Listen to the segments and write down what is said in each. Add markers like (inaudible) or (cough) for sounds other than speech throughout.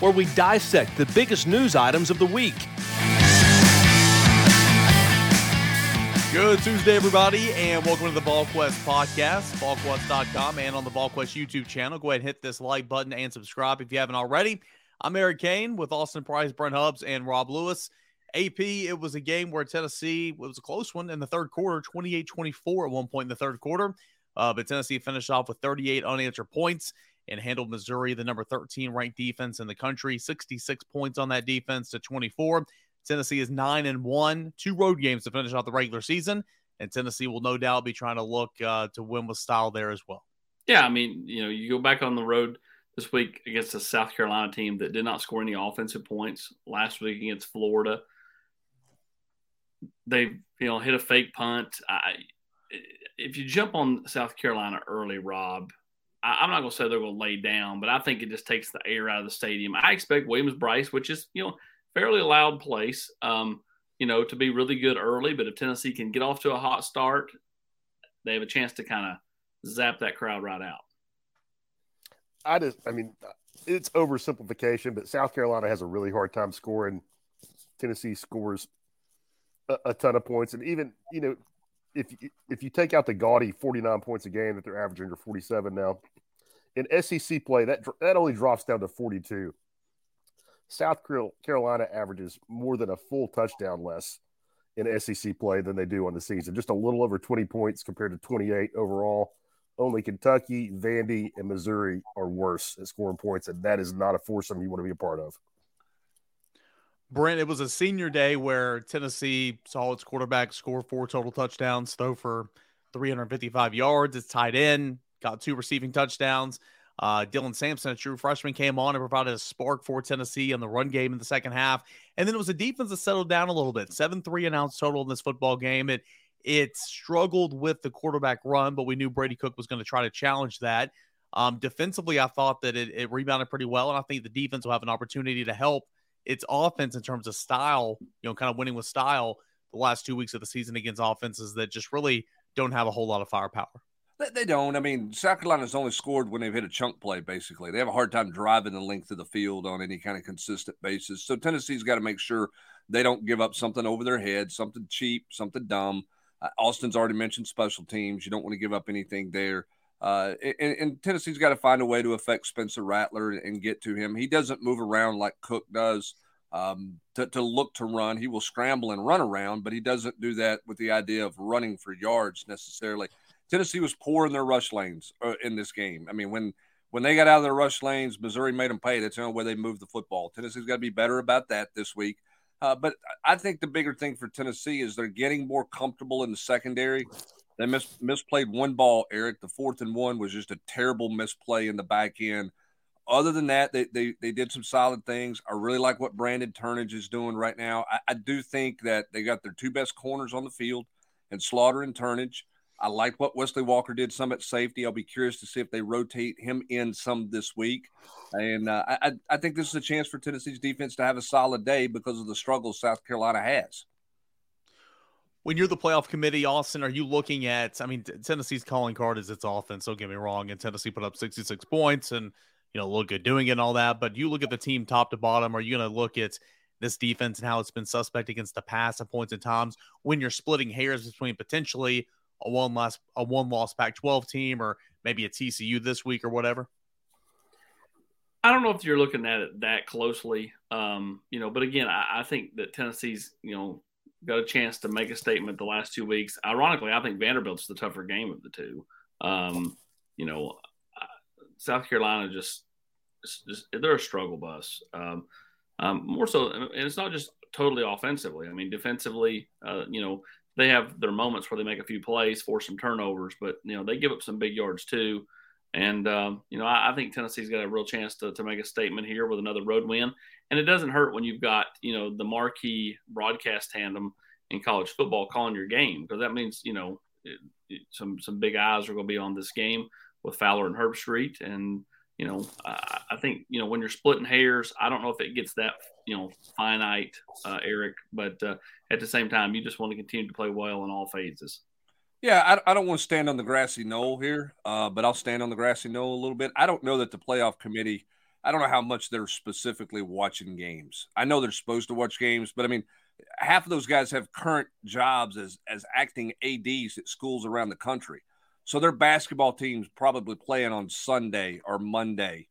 where we dissect the biggest news items of the week. Good Tuesday, everybody, and welcome to the VolQuest podcast, VolQuest.com, and on the VolQuest YouTube channel. Go ahead and hit this like button and subscribe if you haven't already. I'm Eric Kane with Austin Price, Brent Hubbs, and Rob Lewis. AP, it was a game where Tennessee, it was a close one in the third quarter, 28 24 at one point in the third quarter. Uh, but Tennessee finished off with 38 unanswered points and handled Missouri, the number 13 ranked defense in the country, 66 points on that defense to 24. Tennessee is nine and one, two road games to finish out the regular season, and Tennessee will no doubt be trying to look uh, to win with style there as well. Yeah, I mean, you know, you go back on the road this week against a South Carolina team that did not score any offensive points last week against Florida. They, you know, hit a fake punt. I, if you jump on South Carolina early, Rob, I, am not going to say they're going to lay down, but I think it just takes the air out of the stadium. I expect Williams-Brice, which is, you know, fairly loud place, um, you know, to be really good early. But if Tennessee can get off to a hot start, they have a chance to kind of zap that crowd right out. I just, I mean, it's oversimplification, but South Carolina has a really hard time scoring. Tennessee scores a, a ton of points, and even you know, if if you take out the gaudy 49 points a game that they're averaging or 47 now, in SEC play that that only drops down to 42. South Carolina averages more than a full touchdown less in SEC play than they do on the season. Just a little over 20 points compared to 28 overall. Only Kentucky, Vandy, and Missouri are worse at scoring points, and that is not a foursome you want to be a part of. Brent, it was a senior day where Tennessee saw its quarterback score four total touchdowns, throw for 355 yards. It's tied in, got two receiving touchdowns. Uh, Dylan Sampson, a true freshman, came on and provided a spark for Tennessee in the run game in the second half. And then it was a defense that settled down a little bit. 7 3 announced total in this football game. It, it struggled with the quarterback run, but we knew Brady Cook was going to try to challenge that. Um, defensively, I thought that it, it rebounded pretty well. And I think the defense will have an opportunity to help its offense in terms of style, you know, kind of winning with style the last two weeks of the season against offenses that just really don't have a whole lot of firepower. They don't. I mean, South Carolina's only scored when they've hit a chunk play, basically. They have a hard time driving the length of the field on any kind of consistent basis. So Tennessee's got to make sure they don't give up something over their head, something cheap, something dumb. Uh, Austin's already mentioned special teams. You don't want to give up anything there. Uh, and, and, Tennessee's got to find a way to affect Spencer Rattler and get to him. He doesn't move around like Cook does um, to, to look to run. He will scramble and run around, but he doesn't do that with the idea of running for yards necessarily. Tennessee was poor in their rush lanes uh, in this game. I mean, when when they got out of their rush lanes, Missouri made them pay. That's the only way they moved the football. Tennessee's got to be better about that this week. Uh, but I think the bigger thing for Tennessee is they're getting more comfortable in the secondary. They mis- misplayed one ball, Eric. The fourth and one was just a terrible misplay in the back end. Other than that, they, they, they did some solid things. I really like what Brandon Turnage is doing right now. I, I do think that they got their two best corners on the field and Slaughter and Turnage. I like what Wesley Walker did some at safety. I'll be curious to see if they rotate him in some this week. And uh, I, I think this is a chance for Tennessee's defense to have a solid day because of the struggles South Carolina has. When you're the playoff committee, Austin, are you looking at? I mean, Tennessee's calling card is its offense. Don't get me wrong. And Tennessee put up 66 points and you know look good doing it and all that. But you look at the team top to bottom. Are you going to look at this defense and how it's been suspect against the pass at points and times when you're splitting hairs between potentially a one loss a one loss Pac-12 team or maybe a TCU this week or whatever? I don't know if you're looking at it that closely, um, you know. But again, I, I, think that Tennessee's you know got a chance to make a statement the last two weeks. Ironically, I think Vanderbilt's the tougher game of the two. Um, you know, South Carolina just, just they're a struggle bus. Um, um, more so, and it's not just totally offensively. I mean, defensively, uh, you know, they have their moments where they make a few plays, force some turnovers, but you know they give up some big yards too. And um, you know, I, I, think Tennessee's got a real chance to, to make a statement here with another road win. And it doesn't hurt when you've got you know the marquee broadcast tandem in college football calling your game because that means you know it, it, some some big eyes are going to be on this game with Fowler and Herbstreit. And you know, I, I, think you know when you're splitting hairs, I don't know if it gets that you know finite, uh, Eric. But uh, at the same time, you just want to continue to play well in all phases. Yeah, I, I don't want to stand on the grassy knoll here, uh, but I'll stand on the grassy knoll a little bit. I don't know that the playoff committee. I don't know how much they're specifically watching games. I know they're supposed to watch games, but I mean, half of those guys have current jobs as as acting ads at schools around the country. So their basketball teams probably playing on Sunday or Monday.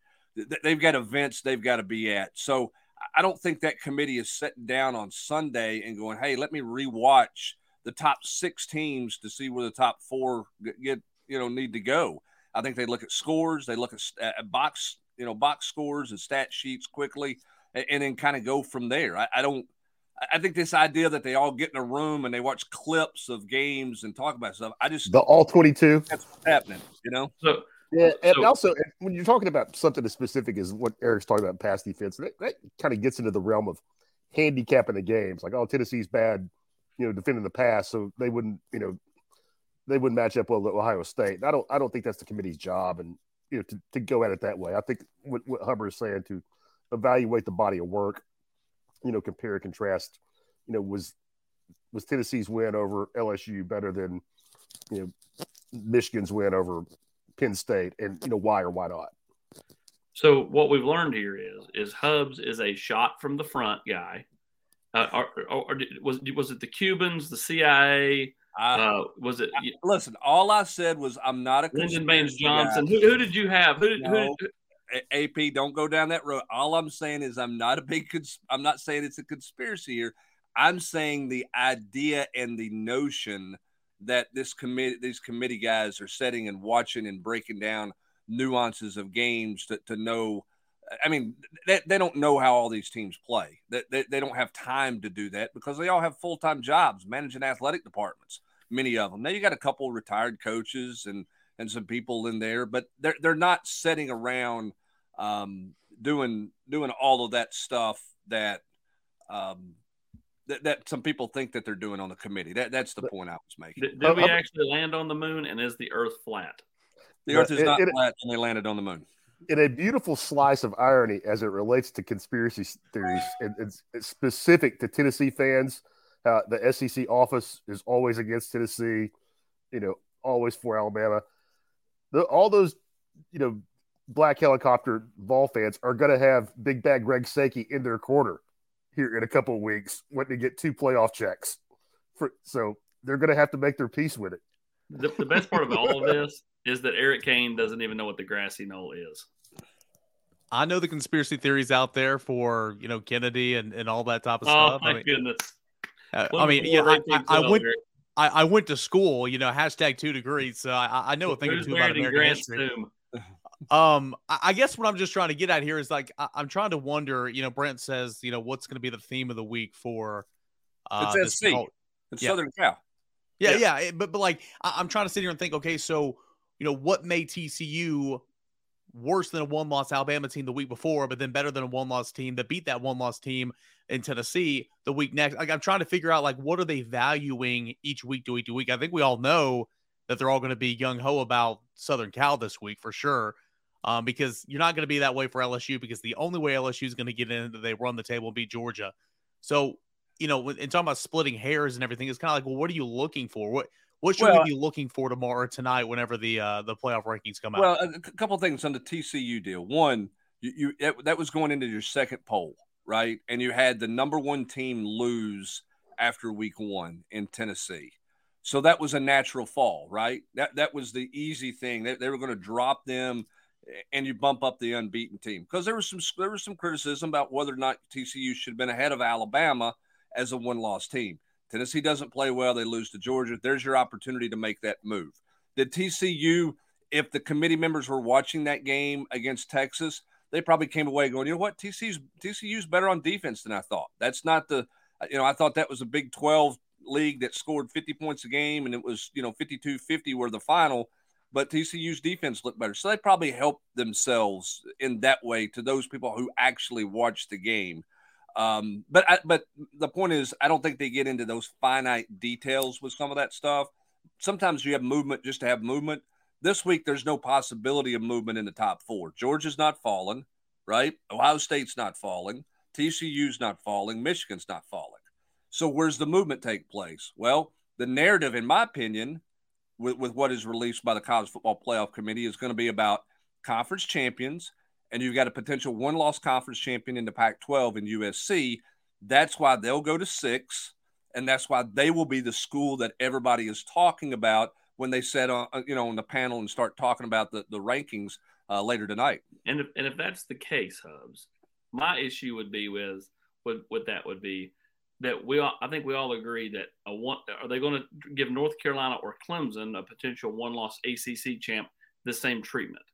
They've got events they've got to be at. So I don't think that committee is sitting down on Sunday and going, "Hey, let me rewatch the top six teams to see where the top four get you know need to go." I think they look at scores, they look at, at box you know box scores and stat sheets quickly, and, and then kind of go from there. I, I don't I think this idea that they all get in a room and they watch clips of games and talk about stuff. I just the all twenty two. That's what's happening, you know. So yeah, and so, also when you're talking about something as specific as what Eric's talking about pass defense, that, that kind of gets into the realm of handicapping the games. Like, oh, Tennessee's bad, you know, defending the pass, so they wouldn't, you know, they wouldn't match up well with Ohio State. I don't, I don't think that's the committee's job, and you know, to, to go at it that way. I think what, what Hubbard is saying to evaluate the body of work you know, compare and contrast, you know, was was Tennessee's win over LSU better than you know Michigan's win over Penn State, and you know why or why not? So what we've learned here is is Hubs is a shot from the front guy. Uh, or, or, or, was was it the Cubans, the CIA? Uh, was it? Listen, all I said was I'm not a Lyndon Baines Johnson. Who, who, did you have? Who did, no. who, AP, don't go down that road. All I'm saying is I'm not a big. Cons- I'm not saying it's a conspiracy here. I'm saying the idea and the notion that this committee, these committee guys are setting and watching and breaking down nuances of games to, to know. I mean, they, they don't know how all these teams play. They, they, they don't have time to do that because they all have full time jobs managing athletic departments. Many of them. Now you got a couple retired coaches and and some people in there, but they're they're not sitting around um, doing doing all of that stuff that um, that, that some people think that they're doing on the committee. That that's the point I was making. Did, did we actually land on the moon, and is the Earth flat? The Earth is not it, flat, and they landed on the moon. In a beautiful slice of irony as it relates to conspiracy theories, and specific to Tennessee fans. Uh, the SEC office is always against Tennessee, you know, always for Alabama the, all those, you know, black helicopter ball fans are going to have Big Bad Greg Sankey in their corner here in a couple of weeks when they get two playoff checks. For, so they're going to have to make their peace with it. The, the best part of all of this is that Eric Kane doesn't even know what the grassy knoll is. I know the conspiracy theories out there for you know Kennedy and, and all that type of oh, stuff. my I mean, goodness! Uh, I mean, yeah, I, I, I went. I, I, went to school, you know, hashtag two degrees. So I, I know a thing or two about American history. um, I guess what I'm just trying to get at here is like I, am trying to wonder. You know, Brent says, you know, what's going to be the theme of the week for uh, it's SC. It's yeah. Southern Cal. Yeah, yeah, yeah, but but like I, am trying to sit here and think, okay, so you know, what made TCU worse than a one loss Alabama team the week before, but then better than a one loss team that beat that one loss team in Tennessee the week next. Like I'm trying to figure out like what are they valuing each week to week to week. I think we all know that they're all going to be gung ho about Southern Cal this week for sure. Um, because you're not going to be that way for LSU because the only way LSU is going to get in that they run the table and beat Georgia. So, you know, in talking about splitting hairs and everything, it's kind of like, well, what are you looking for? What what should well, we be looking for tomorrow or tonight whenever the uh, the playoff rankings come out? Well, a couple things on the TCU deal. One, you, you that was going into your second poll, right? And you had the number one team lose after week one in Tennessee. So that was a natural fall, right? That that was the easy thing. They, they were going to drop them, and you bump up the unbeaten team because there was some there was some criticism about whether or not TCU should have been ahead of Alabama as a one loss team. Tennessee doesn't play well, they lose to Georgia. There's your opportunity to make that move. Did TCU, if the committee members were watching that game against Texas, they probably came away going, you know what, TCU's TCU's better on defense than I thought. That's not the, you know, I thought that was a Big 12 league that scored 50 points a game and it was, you know, 52 50 were the final, but TCU's defense looked better. So they probably helped themselves in that way to those people who actually watched the game. Um, but I, but the point is, I don't think they get into those finite details with some of that stuff. Sometimes you have movement just to have movement. This week, there's no possibility of movement in the top four. Georgia's not falling, right? Ohio State's not falling. TCU's not falling. Michigan's not falling. So where's the movement take place? Well, the narrative, in my opinion, with, with what is released by the College Football Playoff Committee is going to be about conference champions, and you've got a potential one loss conference champion in the Pac 12 in USC. That's why they'll go to six, and that's why they will be the school that everybody is talking about when they set on you know on the panel and start talking about the, the rankings uh, later tonight. And if, and if that's the case, Hubs, my issue would be with with, with that would be that we all, I think we all agree that a one are they going to give North Carolina or Clemson a potential one loss ACC champ the same treatment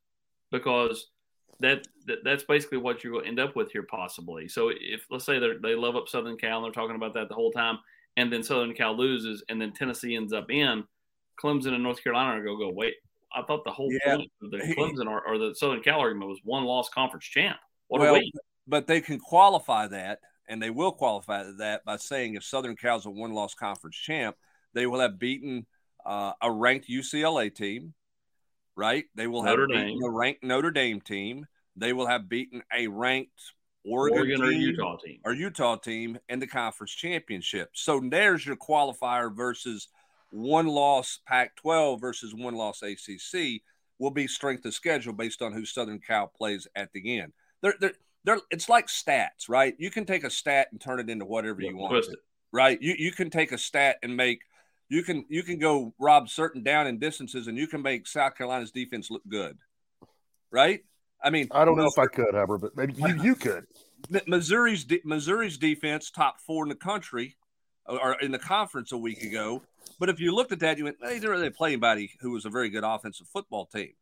because that, that that's basically what you're going to end up with here possibly. So if let's say they they love up Southern Cal and they're talking about that the whole time, and then Southern Cal loses and then Tennessee ends up in, Clemson and North Carolina are going to go wait. I thought the whole yeah. point of the Clemson or, or, the Southern Cal argument was one loss conference champ. What well, but they can qualify that and they will qualify that by saying if Southern Cal's a one loss conference champ, they will have beaten uh, a ranked UCLA team, right? They will have Notre beaten Dame. a ranked Notre Dame team. They will have beaten a ranked Oregon, Oregon or Utah team or Utah team in the conference championship. So there's your qualifier versus one loss Pac 12 versus one loss ACC will be strength of schedule based on who Southern Cal plays at the end. They're, they're, they're, it's like stats, right? You can take a stat and turn it into whatever yeah, you want, right? You you can take a stat and make you can you can go rob certain down and distances, and you can make South Carolina's defense look good, right? I mean, I don't know if I could, Hubbard, but maybe you, you could. Missouri's Missouri's defense top four in the country, uh, or in the conference a week ago. But if you looked at that, you went, "Hey, they're really playing by who was a very good offensive football team."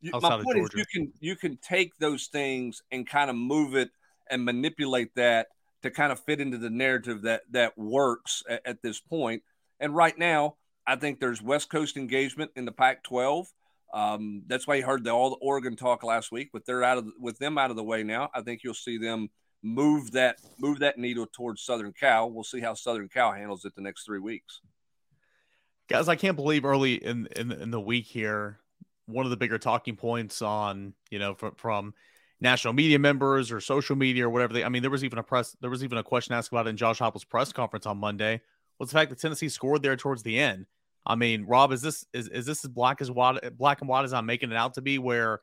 You, my point is, you can you can take those things and kind of move it and manipulate that to kind of fit into the narrative that that works at, at this point. And right now, I think there's West Coast engagement in the Pac-12. Um, that's why you heard the, all the Oregon talk last week. But they're out of with them out of the way now. I think you'll see them move that move that needle towards Southern Cal. We'll see how Southern Cal handles it the next three weeks. Guys, I can't believe early in in, in the week here one of the bigger talking points on you know from, from national media members or social media or whatever they i mean there was even a press there was even a question asked about it in josh Heupel's press conference on monday was the fact that tennessee scored there towards the end i mean rob is this is, is this as black as white black and white as i'm making it out to be where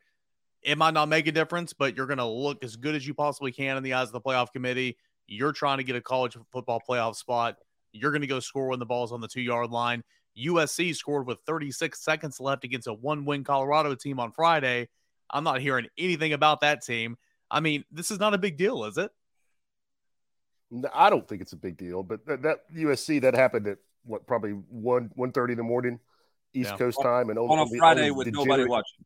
it might not make a difference but you're going to look as good as you possibly can in the eyes of the playoff committee you're trying to get a college football playoff spot you're going to go score when the ball's on the two yard line USC scored with 36 seconds left against a one win Colorado team on Friday. I'm not hearing anything about that team. I mean, this is not a big deal, is it? I don't think it's a big deal, but that, that USC that happened at what probably one one thirty in the morning, East yeah. Coast time, and on a Friday with nobody watching,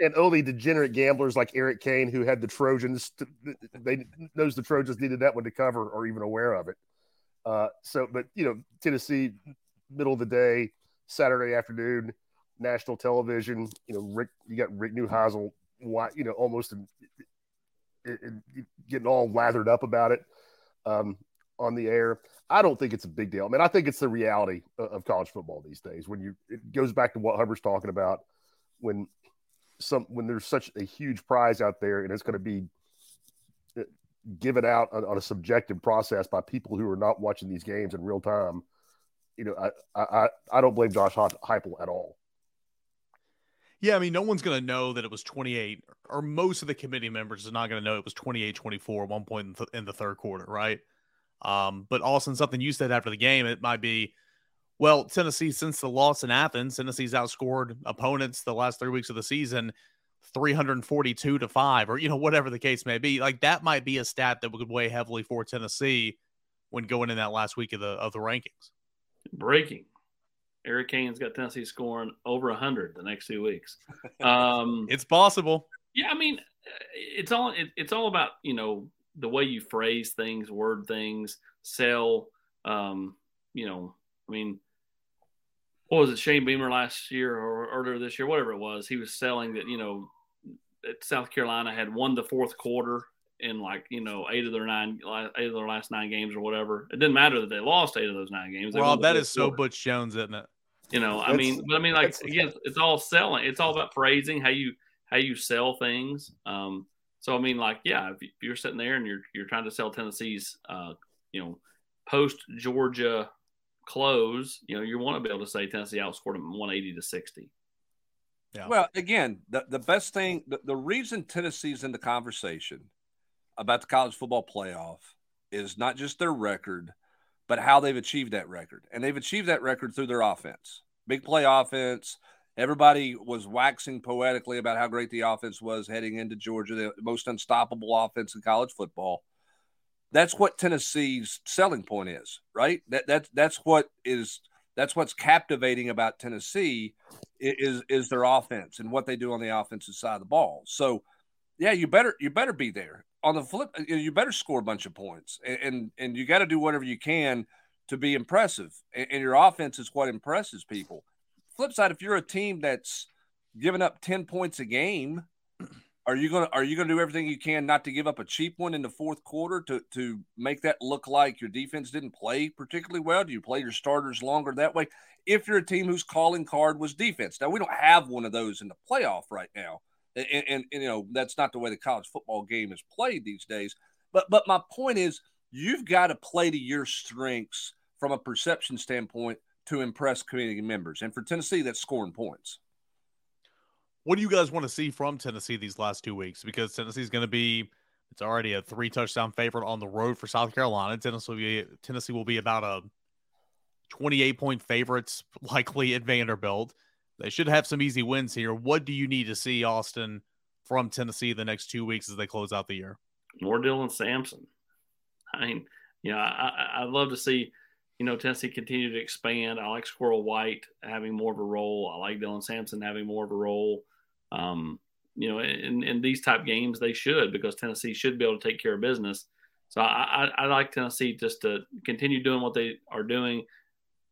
and only degenerate gamblers like Eric Kane, who had the Trojans, to, they knows the Trojans needed that one to cover, or even aware of it. Uh, so, but you know, Tennessee middle of the day, Saturday afternoon, national television. You know, Rick, you got Rick Neuheisel, you know, almost in, in, in getting all lathered up about it um, on the air. I don't think it's a big deal. I mean, I think it's the reality of, college football these days. When you, it goes back to what Hubbard's talking about when some when there's such a huge prize out there and it's going to be uh, given out on, on, a subjective process by people who are not watching these games in real time you know, I I I don't blame Josh Heupel at all. Yeah, I mean, no one's going to know that it was 28, or most of the committee members is not going to know it was 28 24 at one point in, th- in the third quarter, right? Um, but Austin, something you said after the game, it might be, well, Tennessee, since the loss in Athens, Tennessee's outscored opponents the last three weeks of the season 342 to 5, or, you know, whatever the case may be. Like that might be a stat that would weigh heavily for Tennessee when going in that last week of the of the rankings. Breaking. Eric Kane's got Tennessee scoring over 100 the next two weeks. Um, (laughs) it's possible. Yeah, I mean, it's all it, it's all about you know the way you phrase things, word things, sell, um, you know, I mean, what was it, Shane Beamer last year or earlier this year, whatever it was, he was selling that, you know, that South Carolina had won the fourth quarter in like, you know, eight of their nine, eight of their last nine games or whatever. It didn't matter that they lost eight of those nine games. They Rob, won the that is so quarter. Butch Jones, isn't it? You know, I That's- mean, but I mean, like that's- again, it's all selling. It's all about phrasing, how you how you sell things. Um, so I mean, like, yeah, if, you- if you're sitting there and you're you're trying to sell Tennessee's, uh, you know, post Georgia close, you know, you want to be able to say Tennessee outscored them 180 to 60. Yeah. Well, again, the, the best thing, the, the reason Tennessee's in the conversation about the college football playoff is not just their record, but how they've achieved that record. And they've achieved that record through their offense. Big play offense. Everybody was waxing poetically about how great the offense was heading into Georgia, the most unstoppable offense in college football. That's what Tennessee's selling point is, right? That that that's what is that's what's captivating about Tennessee is is their offense and what they do on the offensive side of the ball. So, yeah, you better you better be there. On the flip, uh, you you better score a bunch of points, and and, and you got to do whatever you can to be impressive. And, and your offense is what impresses people. Flip side, if you're a team that's giving up ten points a game, (clears throat) are you gonna are you gonna do everything you can not to give up a cheap one in the fourth quarter to to make that look like your defense didn't play particularly well? Do you play your starters longer that way? If you're a team whose calling card was defense, now we don't have one of those in the playoff right now, and, and, and you know that's not the way the college football game is played these days. But but my point is, you've got to play to your strengths from a perception standpoint to impress community members, and for Tennessee, that's scoring points. What do you guys want to see from Tennessee these last two weeks? Because Tennessee's going to be, it's already a three touchdown favorite on the road for South Carolina. Tennessee will be, Tennessee will be about a 28 point favorites, likely at Vanderbilt. They should have some easy wins here. What do you need to see, Austin, from Tennessee the next two weeks as they close out the year? More Dylan Sampson. I mean, you know, I, I'd love to see, you know, Tennessee continue to expand. I like Squirrel White having more of a role. I like Dylan Sampson having more of a role. Um, you know, in, in these type games, they should because Tennessee should be able to take care of business. So I, I, I like Tennessee just to continue doing what they are doing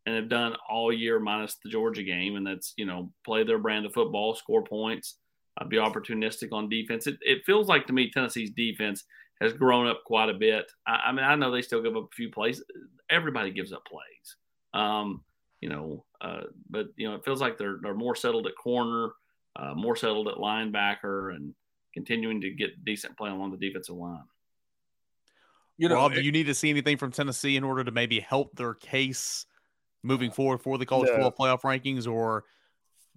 and have done all year minus the Georgia game, and that's you know play their brand of football, score points, uh, be opportunistic on defense. It, it feels like to me Tennessee's defense has grown up quite a bit. I, I mean, I know they still give up a few plays. Everybody gives up plays, um, you know, uh, but you know it feels like they're they're more settled at corner, uh, more settled at linebacker, and continuing to get decent play along the defensive line. You know, Rob, do you need to see anything from Tennessee in order to maybe help their case moving forward for the college No. football playoff rankings, or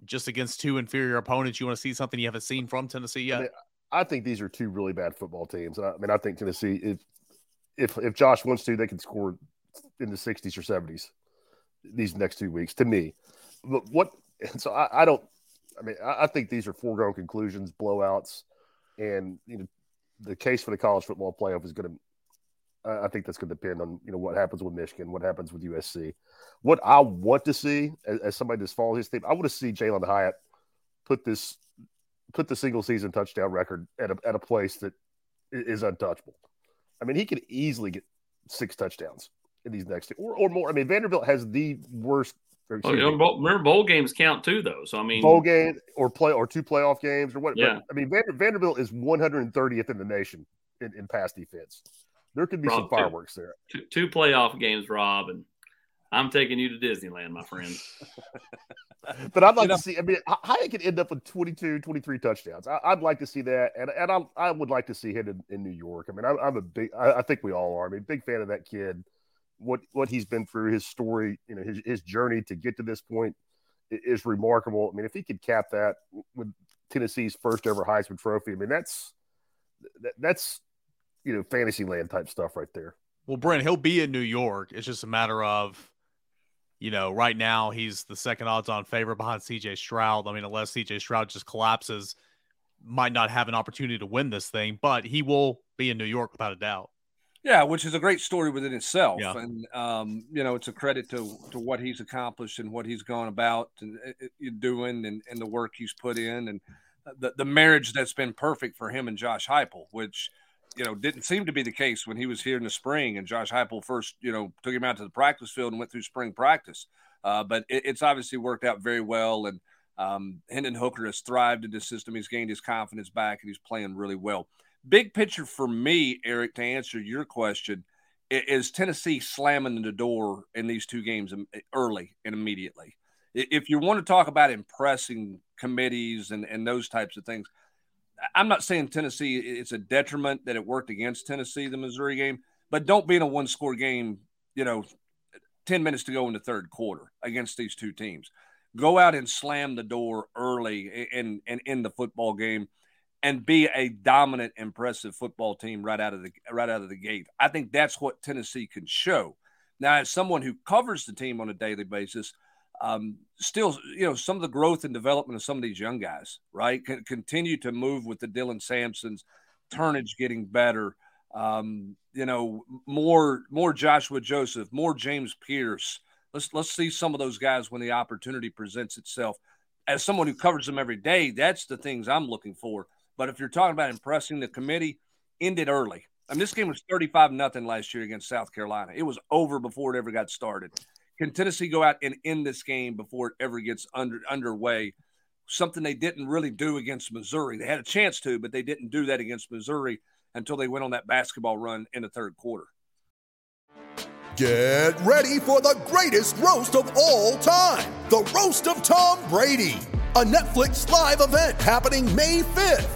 just against two inferior opponents? You want to see something you haven't seen from Tennessee yet? I mean, I think these are two really bad football teams. I mean, I think Tennessee, if if if Josh wants to, they can score in the sixties or seventies these next two weeks. To me, but what? So I, I don't. I mean, I, I think these are foregone conclusions, blowouts, and you know, the case for the college football playoff is going to. I think that's going to depend on you know what happens with Michigan, what happens with USC. What I want to see as, as somebody that's following his team, I want to see Jalin Hyatt put this put the single season touchdown record at a, at a place that is untouchable. I mean, he could easily get six touchdowns in these next or, or more. I mean, Vanderbilt has the worst. or Oh, you know, bowl- remember bowl games count too, though. So I mean, bowl game or play or two playoff games or what. but, Yeah. I mean, Vander, Vanderbilt is 130th in the nation in, in pass defense. There could be some Rob, too. fireworks there. two, two playoff games, Rob, and I'm taking you to Disneyland, my friend. (laughs) But I'd like You know- to see. I mean, Hy- Hyatt could end up with 22, 23 touchdowns. I, I'd like to see that, and and I, I would like to see him in, in New York. I mean, I'm, I'm a big. I, I think we all are. I mean, big fan of that kid. What what he's been through, his story, you know, his his journey to get to this point is remarkable. I mean, if he could cap that with Tennessee's first ever Heisman Trophy, I mean, that's that, that's you know, fantasy land type stuff right there. Well, Brent, he'll be in New York. It's just a matter of, you know, right now he's the second odds on favorite behind CJ Stroud. I mean, unless CJ Stroud just collapses, might not have an opportunity to win this thing, but he will be in New York without a doubt. Yeah, which is a great story within itself, Yeah. and um, you know it's a credit to to what he's accomplished and what he's gone about and uh, uh, doing and, and the work he's put in and the the marriage that's been perfect for him and Josh Heupel, which you know, didn't seem to be the case when he was here in the spring and Josh Heupel first, you know, took him out to the practice field and went through spring practice. Uh, but it, it's obviously worked out very well. And um, Hendon Hooker has thrived in the system. He's gained his confidence back and he's playing really well. Big picture for me, Eric, to answer your question, is Tennessee slamming the door in these two games early and immediately. If you want to talk about impressing committees and, and those types of things, I'm not saying Tennessee it's a detriment that it worked against Tennessee the Missouri game, but don't be in a one score game, you know, 10 minutes to go in the third quarter against these two teams. Go out and slam the door early and and in the football game and be a dominant impressive football team right out of the right out of the gate. I think that's what Tennessee can show. Now as someone who covers the team on a daily basis, um, still, you know, some of the growth and development of some of these young guys, right? Can continue to move with the Dylan Sampsons, turnage getting better. Um, you know, more more Joshua Joseph, more James Pearce. Let's let's see some of those guys when the opportunity presents itself. As someone who covers them every day, that's the things I'm looking for. But if you're talking about impressing the committee, end it early. I mean, this game was 35 nothing last year against South Carolina. It was over before it ever got started. Can Tennessee go out and end this game before it ever gets under underway? Something they didn't really do against Missouri. They had a chance to, but they didn't do that against Missouri until they went on that basketball run in the third quarter. Get ready for the greatest roast of all time the Roast of Tom Brady, a Netflix live event happening May 5th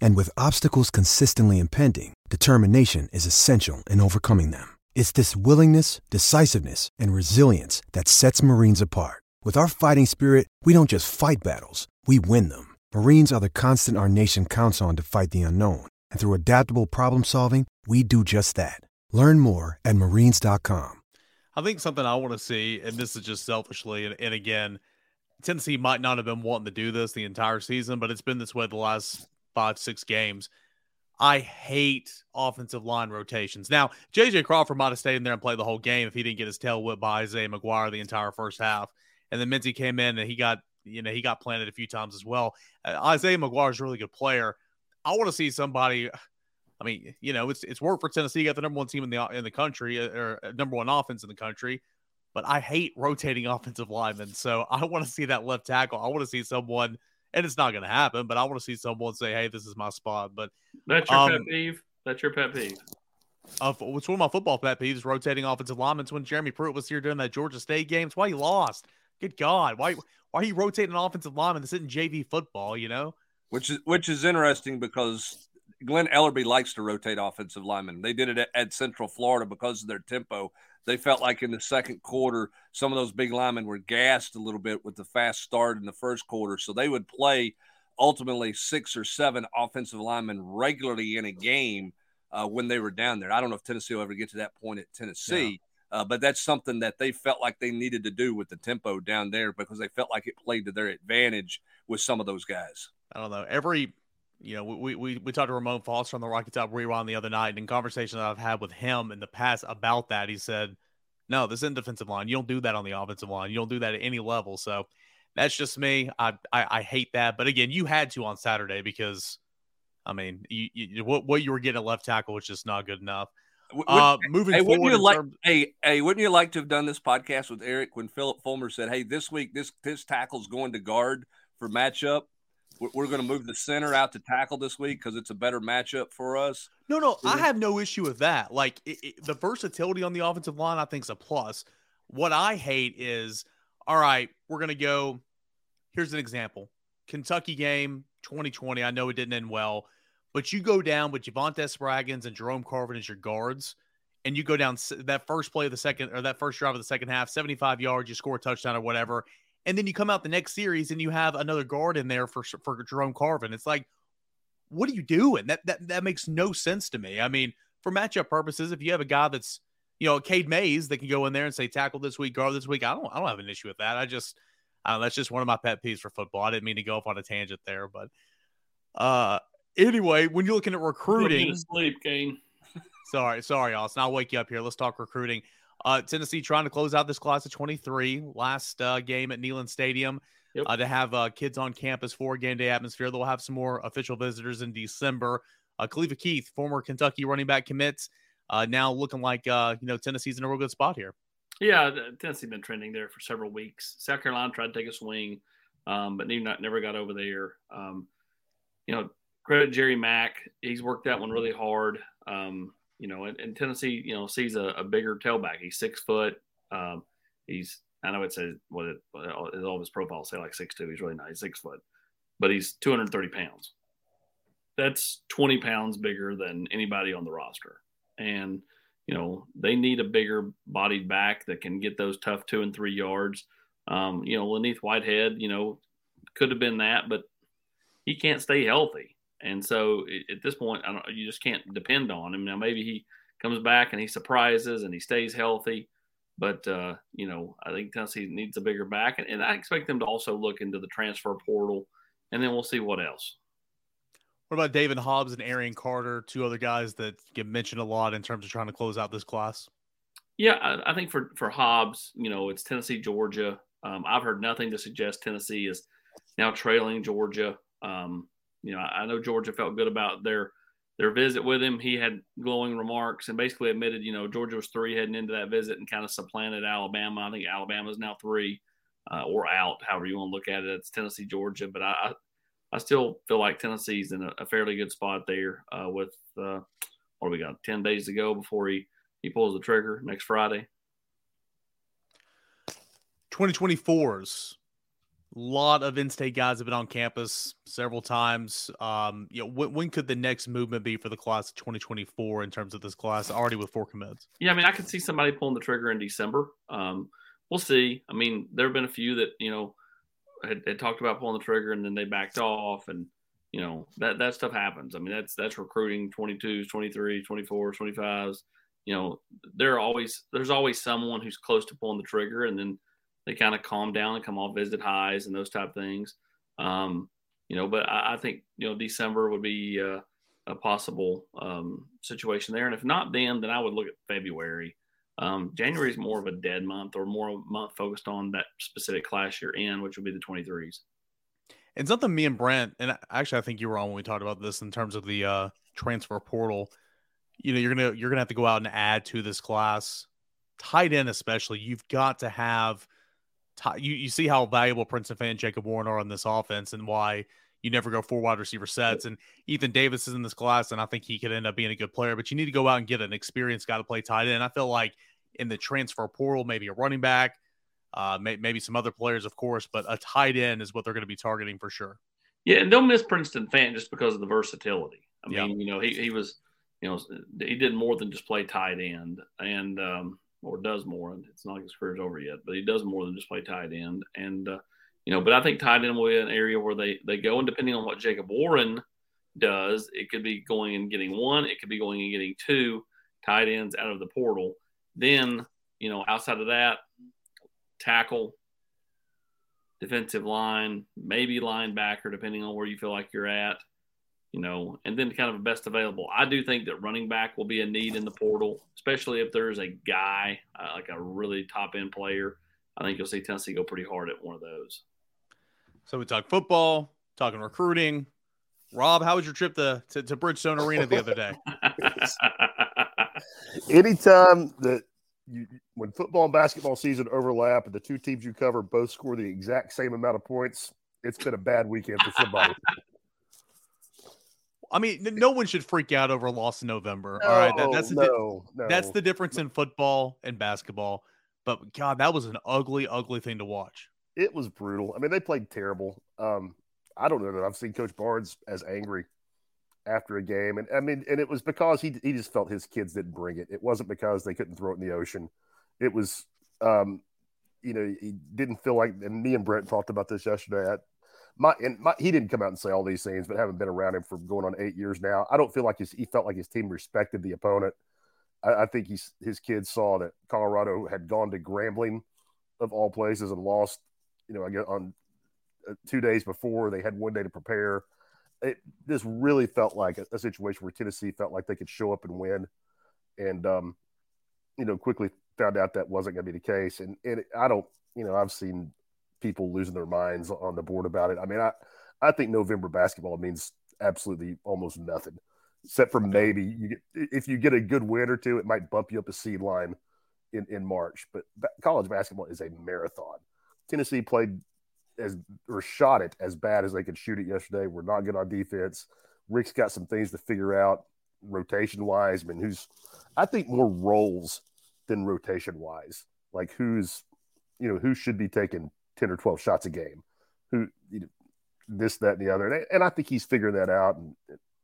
And with obstacles consistently impending, determination is essential in overcoming them. It's this willingness, decisiveness, and resilience that sets Marines apart. With our fighting spirit, we don't just fight battles, we win them. Marines are the constant our nation counts on to fight the unknown. And through adaptable problem solving, we do just that. Learn more at marines.com. I think something I want to see, and this is just selfishly, and, and again, Tennessee might not have been wanting to do this the entire season, but it's been this way the last five, six games. I hate offensive line rotations. Now, JJ Crawford might have stayed in there and played the whole game if he didn't get his tail whipped by Isaiah McGuire the entire first half. And then Mincey came in and he got, you know, he got planted a few times as well. Uh, Isaiah McGuire is a really good player. I want to see somebody. I mean, you know, it's it's worked for Tennessee. You got the number one team in the in the country, uh, or uh, number one offense in the country. But I hate rotating (laughs) offensive linemen, so I want to see that left tackle. I want to see someone and it's not going to happen. But I want to see someone say, "Hey, this is my spot." But that's your um, pet peeve. That's your pet peeve. Uh, it's one of my football pet peeves: rotating offensive linemen. It's when Jeremy Pruitt was here during that Georgia State game, it's why he lost. Good God, why why are you rotating an offensive lineman that's in JV football? You know, which is which is interesting because Glen Elarbee likes to rotate offensive linemen. They did it at, at Central Florida because of their tempo they felt like in the second quarter, some of those big linemen were gassed a little bit with the fast start in the first quarter. So they would play ultimately six or seven offensive linemen regularly in a game uh, when they were down there. I don't know if Tennessee will ever get to that point at Tennessee, uh, but that's something that they felt like they needed to do with the tempo down there because they felt like it played to their advantage with some of those guys. I don't know. Every you know, we, we, we talked to Ramon Foster on the Rocky Top Rewind the other night, and in conversation that I've had with him in the past about that, he said, No, this isn't defensive line. You don't do that on the offensive line. You don't do that at any level. So that's just me. I, I, I hate that. But again, you had to on Saturday because, I mean, you, you, what, what you were getting at left tackle was just not good enough. Uh, moving hey, forward, wouldn't you like, terms- hey, hey, wouldn't you like to have done this podcast with Eric when Phillip Fulmer said, "Hey, this week this this tackle's going to guard for matchup"? We're going to move the center out to tackle this week because it's a better matchup for us. No, no, I have no issue with that. Like it, it, the versatility on the offensive line, I think is a plus. What I hate is, all right, we're going to go. Here's an example: Kentucky game 2020. I know it didn't end well, but you go down with Javante Spraggins and Jerome Carvin as your guards, and you go down that first play of the second or that first drive of the second half, 75 yards, you score a touchdown or whatever, and then you come out the next series and you have another guard in there for for Jerome Carvin. It's like, what are you doing? That that that makes no sense to me. I mean, for matchup purposes, if you have a guy that's you know Cade Mays that can go in there and say tackle this week, guard this week, I don't I don't have an issue with that. I just uh, that's just one of my pet peeves for football. I didn't mean to go off on a tangent there, but uh, anyway, when you're looking at recruiting, sleep, Kane. (laughs) sorry, sorry, Austin. I'll wake you up here. Let's talk recruiting. Uh, Tennessee trying to close out this class of 23. Last uh, game at Neyland Stadium Yep. uh, to have uh, kids on campus for game day atmosphere. They'll have some more official visitors in December. Uh, Khalifa Keith, former Kentucky running back, commits. Uh, now looking like uh, you know Tennessee's in a real good spot here. Yeah, the- Tennessee been trending there for several weeks. South Carolina tried to take a swing, um, but never, never got over there. Um, you know, credit Jerry Mack. He's worked that one really hard. Um, you know, and, and Tennessee, you know, sees a, a bigger tailback. He's six foot. Um, he's I know it says what it, all of his profiles say like six two. He's really not. He's six foot, but he's two hundred thirty pounds. That's twenty pounds bigger than anybody on the roster, and you know they need a bigger bodied back that can get those tough two and three yards. Um, you know, Len'Neth Whitehead, you know, could have been that, but he can't stay healthy. And so at this point, I don't, you just can't depend on him. Now, maybe he comes back and he surprises and he stays healthy. But, uh, you know, I think Tennessee needs a bigger back. And, and I expect them to also look into the transfer portal. And then we'll see what else. What about David Hobbs and Arion Carter, two other guys that get mentioned a lot in terms of trying to close out this class? Yeah, I, I think for for Hobbs, you know, it's Tennessee, Georgia. Um, I've heard nothing to suggest Tennessee is now trailing Georgia. Um, you know, I, I know Georgia felt good about their their visit with him. He had glowing remarks and basically admitted, you know, Georgia was three heading into that visit and kind of supplanted Alabama. I think Alabama is now three uh, or out, however you want to look at it. It's Tennessee, Georgia, but I I, still feel like Tennessee's in a, a fairly good spot there uh, with uh, what do we got? Ten days to go before he he pulls the trigger next Friday. 2024s. Lot of in-state guys have been on campus several times. Um, you know, when, when could the next movement be for the class of 2024 in terms of this class already with four commits? Yeah, I mean, I could see somebody pulling the trigger in December. Um, we'll see. I mean, there have been a few that you know had, had talked about pulling the trigger and then they backed off, and you know that that stuff happens. I mean, that's that's recruiting 22s, 23s, 24s, 25s. You know, there are always there's always someone who's close to pulling the trigger, and then they kind of calm down and come off visit highs and those type things. Um, you know, but I, I think you know December would be uh, a possible um, situation there, and if not then, then I would look at February. Um, January is more of a dead month or more a month focused on that specific class you're in, which would be the 23s. And something me and Brent, and actually I think you were on when we talked about this in terms of the uh, transfer portal. You know, you're gonna you're gonna have to go out and add to this class, tight end especially. You've got to have. You you see how valuable Prince Princeton Fant Jacob Warren are on this offense, and why you never go four wide receiver sets. And Ethan Davis is in this class, and I think he could end up being a good player. But you need to go out and get an experienced guy to play tight end. I feel like in the transfer portal, maybe a running back, uh, may, maybe some other players, of course, but a tight end is what they're going to be targeting for sure. Yeah, and don't miss Princeton Fant just because of the versatility. I Yeah. mean, you know, he, he was, you know, he did more than just play tight end and, um, or does more. And it's not like his career's over yet, but he does more than just play tight end. And, uh, you know, but I think tight end will be an area where they, they go, and depending on what Jacob Warren does, it could be going and getting one, it could be going and getting two tight ends out of the portal. Then, you know, outside of that, tackle, defensive line, maybe linebacker, depending on where you feel like you're at, you know, and then kind of a best available. I do think that running back will be a need in the portal, especially if there's a guy uh, like a really top end player. I think you'll see Tennessee go pretty hard at one of those. So we talk football, talking recruiting. Rob, how was your trip to, to, to Bridgestone Arena the other day? (laughs) Anytime that you, when football and basketball season overlap and the two teams you cover both score the exact same amount of points, it's been a bad weekend for somebody. (laughs) I mean, no one should freak out over a loss in November. All right, that, that's the di- no, no. that's the difference in football and basketball. But God, that was an ugly, ugly thing to watch. it was brutal. I mean, they played terrible. Um, I don't know that I've seen Coach Barnes as angry after a game, and I mean, and it was because he he just felt his kids didn't bring it. It wasn't because they couldn't throw it in the ocean. It was, um, you know, he didn't feel like. And me and Brent talked about this yesterday. I, my and my, he didn't come out and say all these things, but having been around him for going on eight years now, I don't feel like his, he felt like his team respected the opponent. I, I think he's his kids saw that Colorado had gone to Grambling, of all places, and lost. You know, I guess on uh, two days before they had one day to prepare. It, this really felt like a, a situation where Tennessee felt like they could show up and win, and um, you know, quickly found out that wasn't going to be the case. And, and I don't, you know, I've seen people losing their minds on the board about it. I mean, I, I think November basketball means absolutely almost nothing, except for maybe you get, if you get a good win or two, it might bump you up a seed line in, in March. But college basketball is a marathon. Tennessee played as or shot it as bad as they could shoot it yesterday. We're not good on defense. Rick's got some things to figure out rotation wise. I mean, who's I think more roles than rotation wise. Like who's you know who should be taking 10 or 12 shots a game. Who you know, this that and the other. And, and i think he's figuring that out and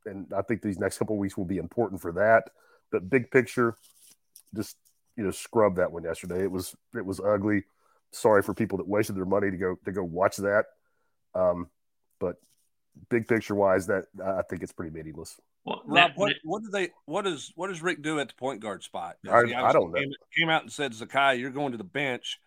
and i think these next couple weeks will be important for that. But big picture just you know scrub that one yesterday. It was it was ugly. Sorry for people that wasted their money to go to go watch that. Um but big picture wise that i think it's pretty meaningless. Well, Rob, what, what do they what does what does Rick do at the point guard spot? I, I, don't know. Came, came out and said, Zakai, you're going to the bench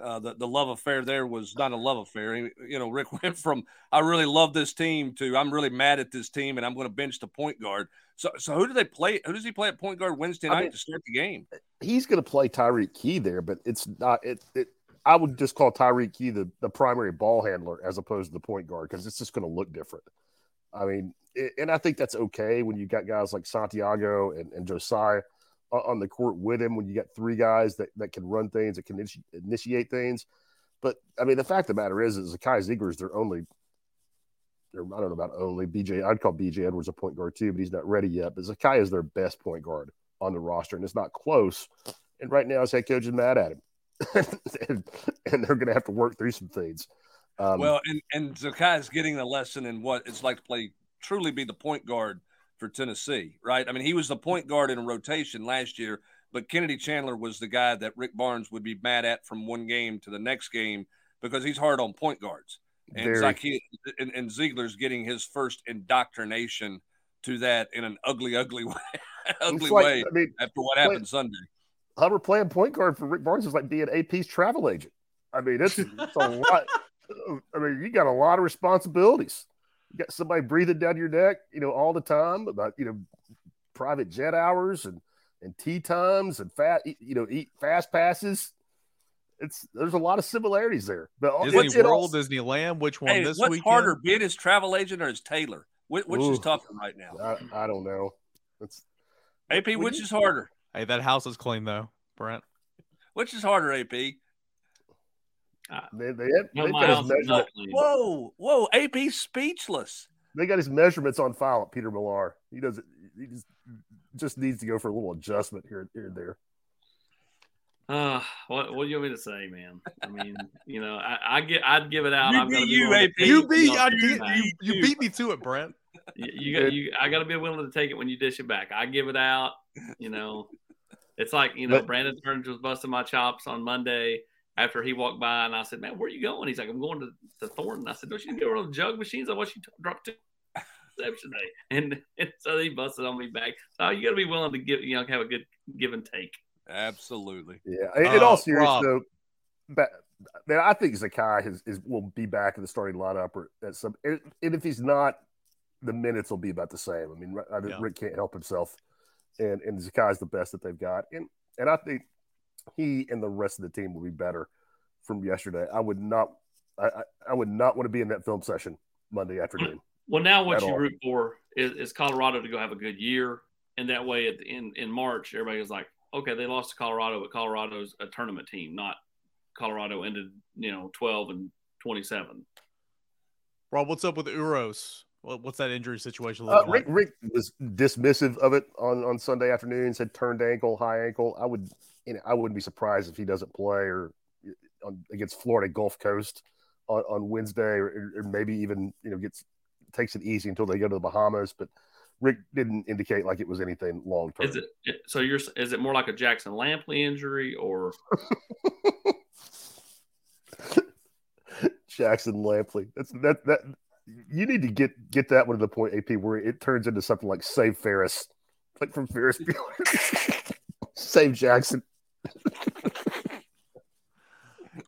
uh, the the love affair there was not a love affair. You know, Rick (laughs) went from I really love this team to I'm really mad at this team and I'm going to bench the point guard. So so who do they play? Who does he play at point guard Wednesday night I mean, to start the game? He's going to play Tyreke Key there, but it's not it. it I would just call Tyreke Key the, the primary ball handler as opposed to the point guard because it's just going to look different. I mean, it, and I think that's okay when you got guys like Santiago and, and Josiah on the court with him when you got three guys that, that can run things, that can initiate things. But I mean, the fact of the matter is, is Zakai Zeigler is their only. I don't know about only BJ. I'd call BJ Edwards a point guard too, but he's not ready yet. But Zakai is their best point guard on the roster, and it's not close. And right now, his head coach is mad at him, (laughs) and, and, they're going to have to work through some things. Um, well, and and Zakai is getting the lesson in what it's like to play truly be the point guard for Tennessee, right? I mean, he was the point guard in a rotation last year, but Kennedy Chandler was the guy that Rick Barnes would be mad at from one game to the next game because he's hard on point guards. And, Zacchaeus, and, and Zeigler's getting his first indoctrination to that in an ugly, ugly (laughs) way, ugly like, way I mean, after what happened Sunday. Hubbard playing point guard for Rick Barnes is like being AP's travel agent. I mean, it's, it's a (laughs) lot. I mean, you got a lot of responsibilities got somebody breathing down your neck, you know, all the time about, you know, private jet hours and, and tee times and fat, you know, eat fast passes. It's there's a lot of similarities there. But Disney it, World, it Disneyland, which one hey, this what's weekend? harder, being his travel agent or his tailor? Which, which is tougher right now? I, I don't know. It's AP. Which is harder? Hey, that house is clean though, Brent. Which is harder, AP? Uh, they they, have, no, got his measurement. Whoa, whoa! AP speechless. They got his measurements on file at Peter Millar. He doesn't. He just just needs to go for a little adjustment here here and there. Uh, what what do you want me to say, man? I mean, you know, I, I get I'd give it out. You beat you, AP. You beat I did, you, you beat me to it, Brent. You, you got you. I got to be willing to take it when you dish it back. I give it out. You know, it's like you know, but, Brandon Turns was busting my chops on Monday after he walked by and I said, Man, where are you going? He's like, I'm going to, to Thornton. I said, Don't you go to the jug machines? I watched you to drop two (laughs) reception day. And, and so he busted on me back. So you got to be willing to give, you know, have a good give and take. Absolutely. Yeah. In, in uh, all seriousness, though, but, man, I think Zakai is, is, will be back in the starting lineup or at some, and if he's not, the minutes will be about the same. I mean, I, yeah. Rick can't help himself, and and Zakai is the best that they've got, and and I think he and the rest of the team will be better from yesterday. I would not, I, I would not want to be in that film session Monday afternoon. (clears throat) Well, now what you all. root for is, is, Colorado to go have a good year, and that way at the, in in March, everybody is like, okay, they lost to Colorado, but Colorado's a tournament team, not Colorado ended you know twelve and twenty seven. Rob, what's up with Uros? What's that injury situation uh, Rick, like? Rick was dismissive of it on, on Sunday afternoon. Said turned ankle, high ankle. I would you know, I wouldn't be surprised if he doesn't play or on, against Florida Gulf Coast on, on Wednesday, or, or, maybe even you know gets takes it easy until they go to the Bahamas. But Rick didn't indicate like it was anything long term. Is it so? You're is it more like a Jackson Lampley injury or? (laughs) Jackson Lampley. That's that that you need to get get that one to the point, AP, where it turns into something like Save Ferris, like from Ferris Bueller. (laughs) Save Jackson.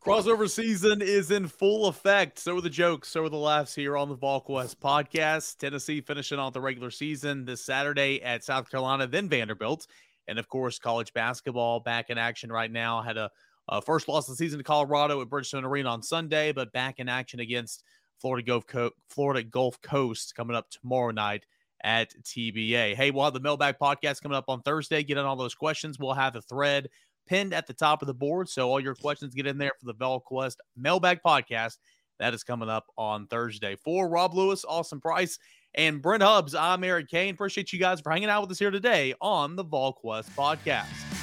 Crossover season is in full effect. So are the jokes, so are the laughs here on the VolQuest podcast. Tennessee finishing off the regular season this Saturday at South Carolina, then Vanderbilt. And of course, college basketball back in action right now. Had a, a first loss of the season to Colorado at Bridgestone Arena on Sunday, but back in action against Florida Gulf, Co- Florida Gulf Coast coming up tomorrow night at TBA. Hey, we'll have the mailbag podcast coming up on Thursday. Get in all those questions. We'll have the thread pinned at the top of the board. So all your questions get in there for the VolQuest mailbag podcast. That is coming up on Thursday. For Rob Lewis, Austin Price, and Brent Hubbs, I'm Eric Kane. Appreciate you guys for hanging out with us here today on the VolQuest podcast.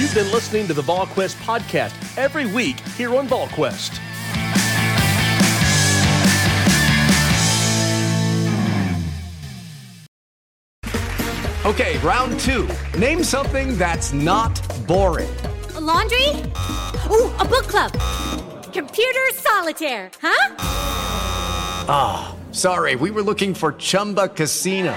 You've been listening to the VolQuest podcast every week here on VolQuest. Okay, round two. Name something that's not boring. A laundry? Ooh, a book club. Computer solitaire, huh? Ah, oh, sorry, we were looking for Chumba Casino.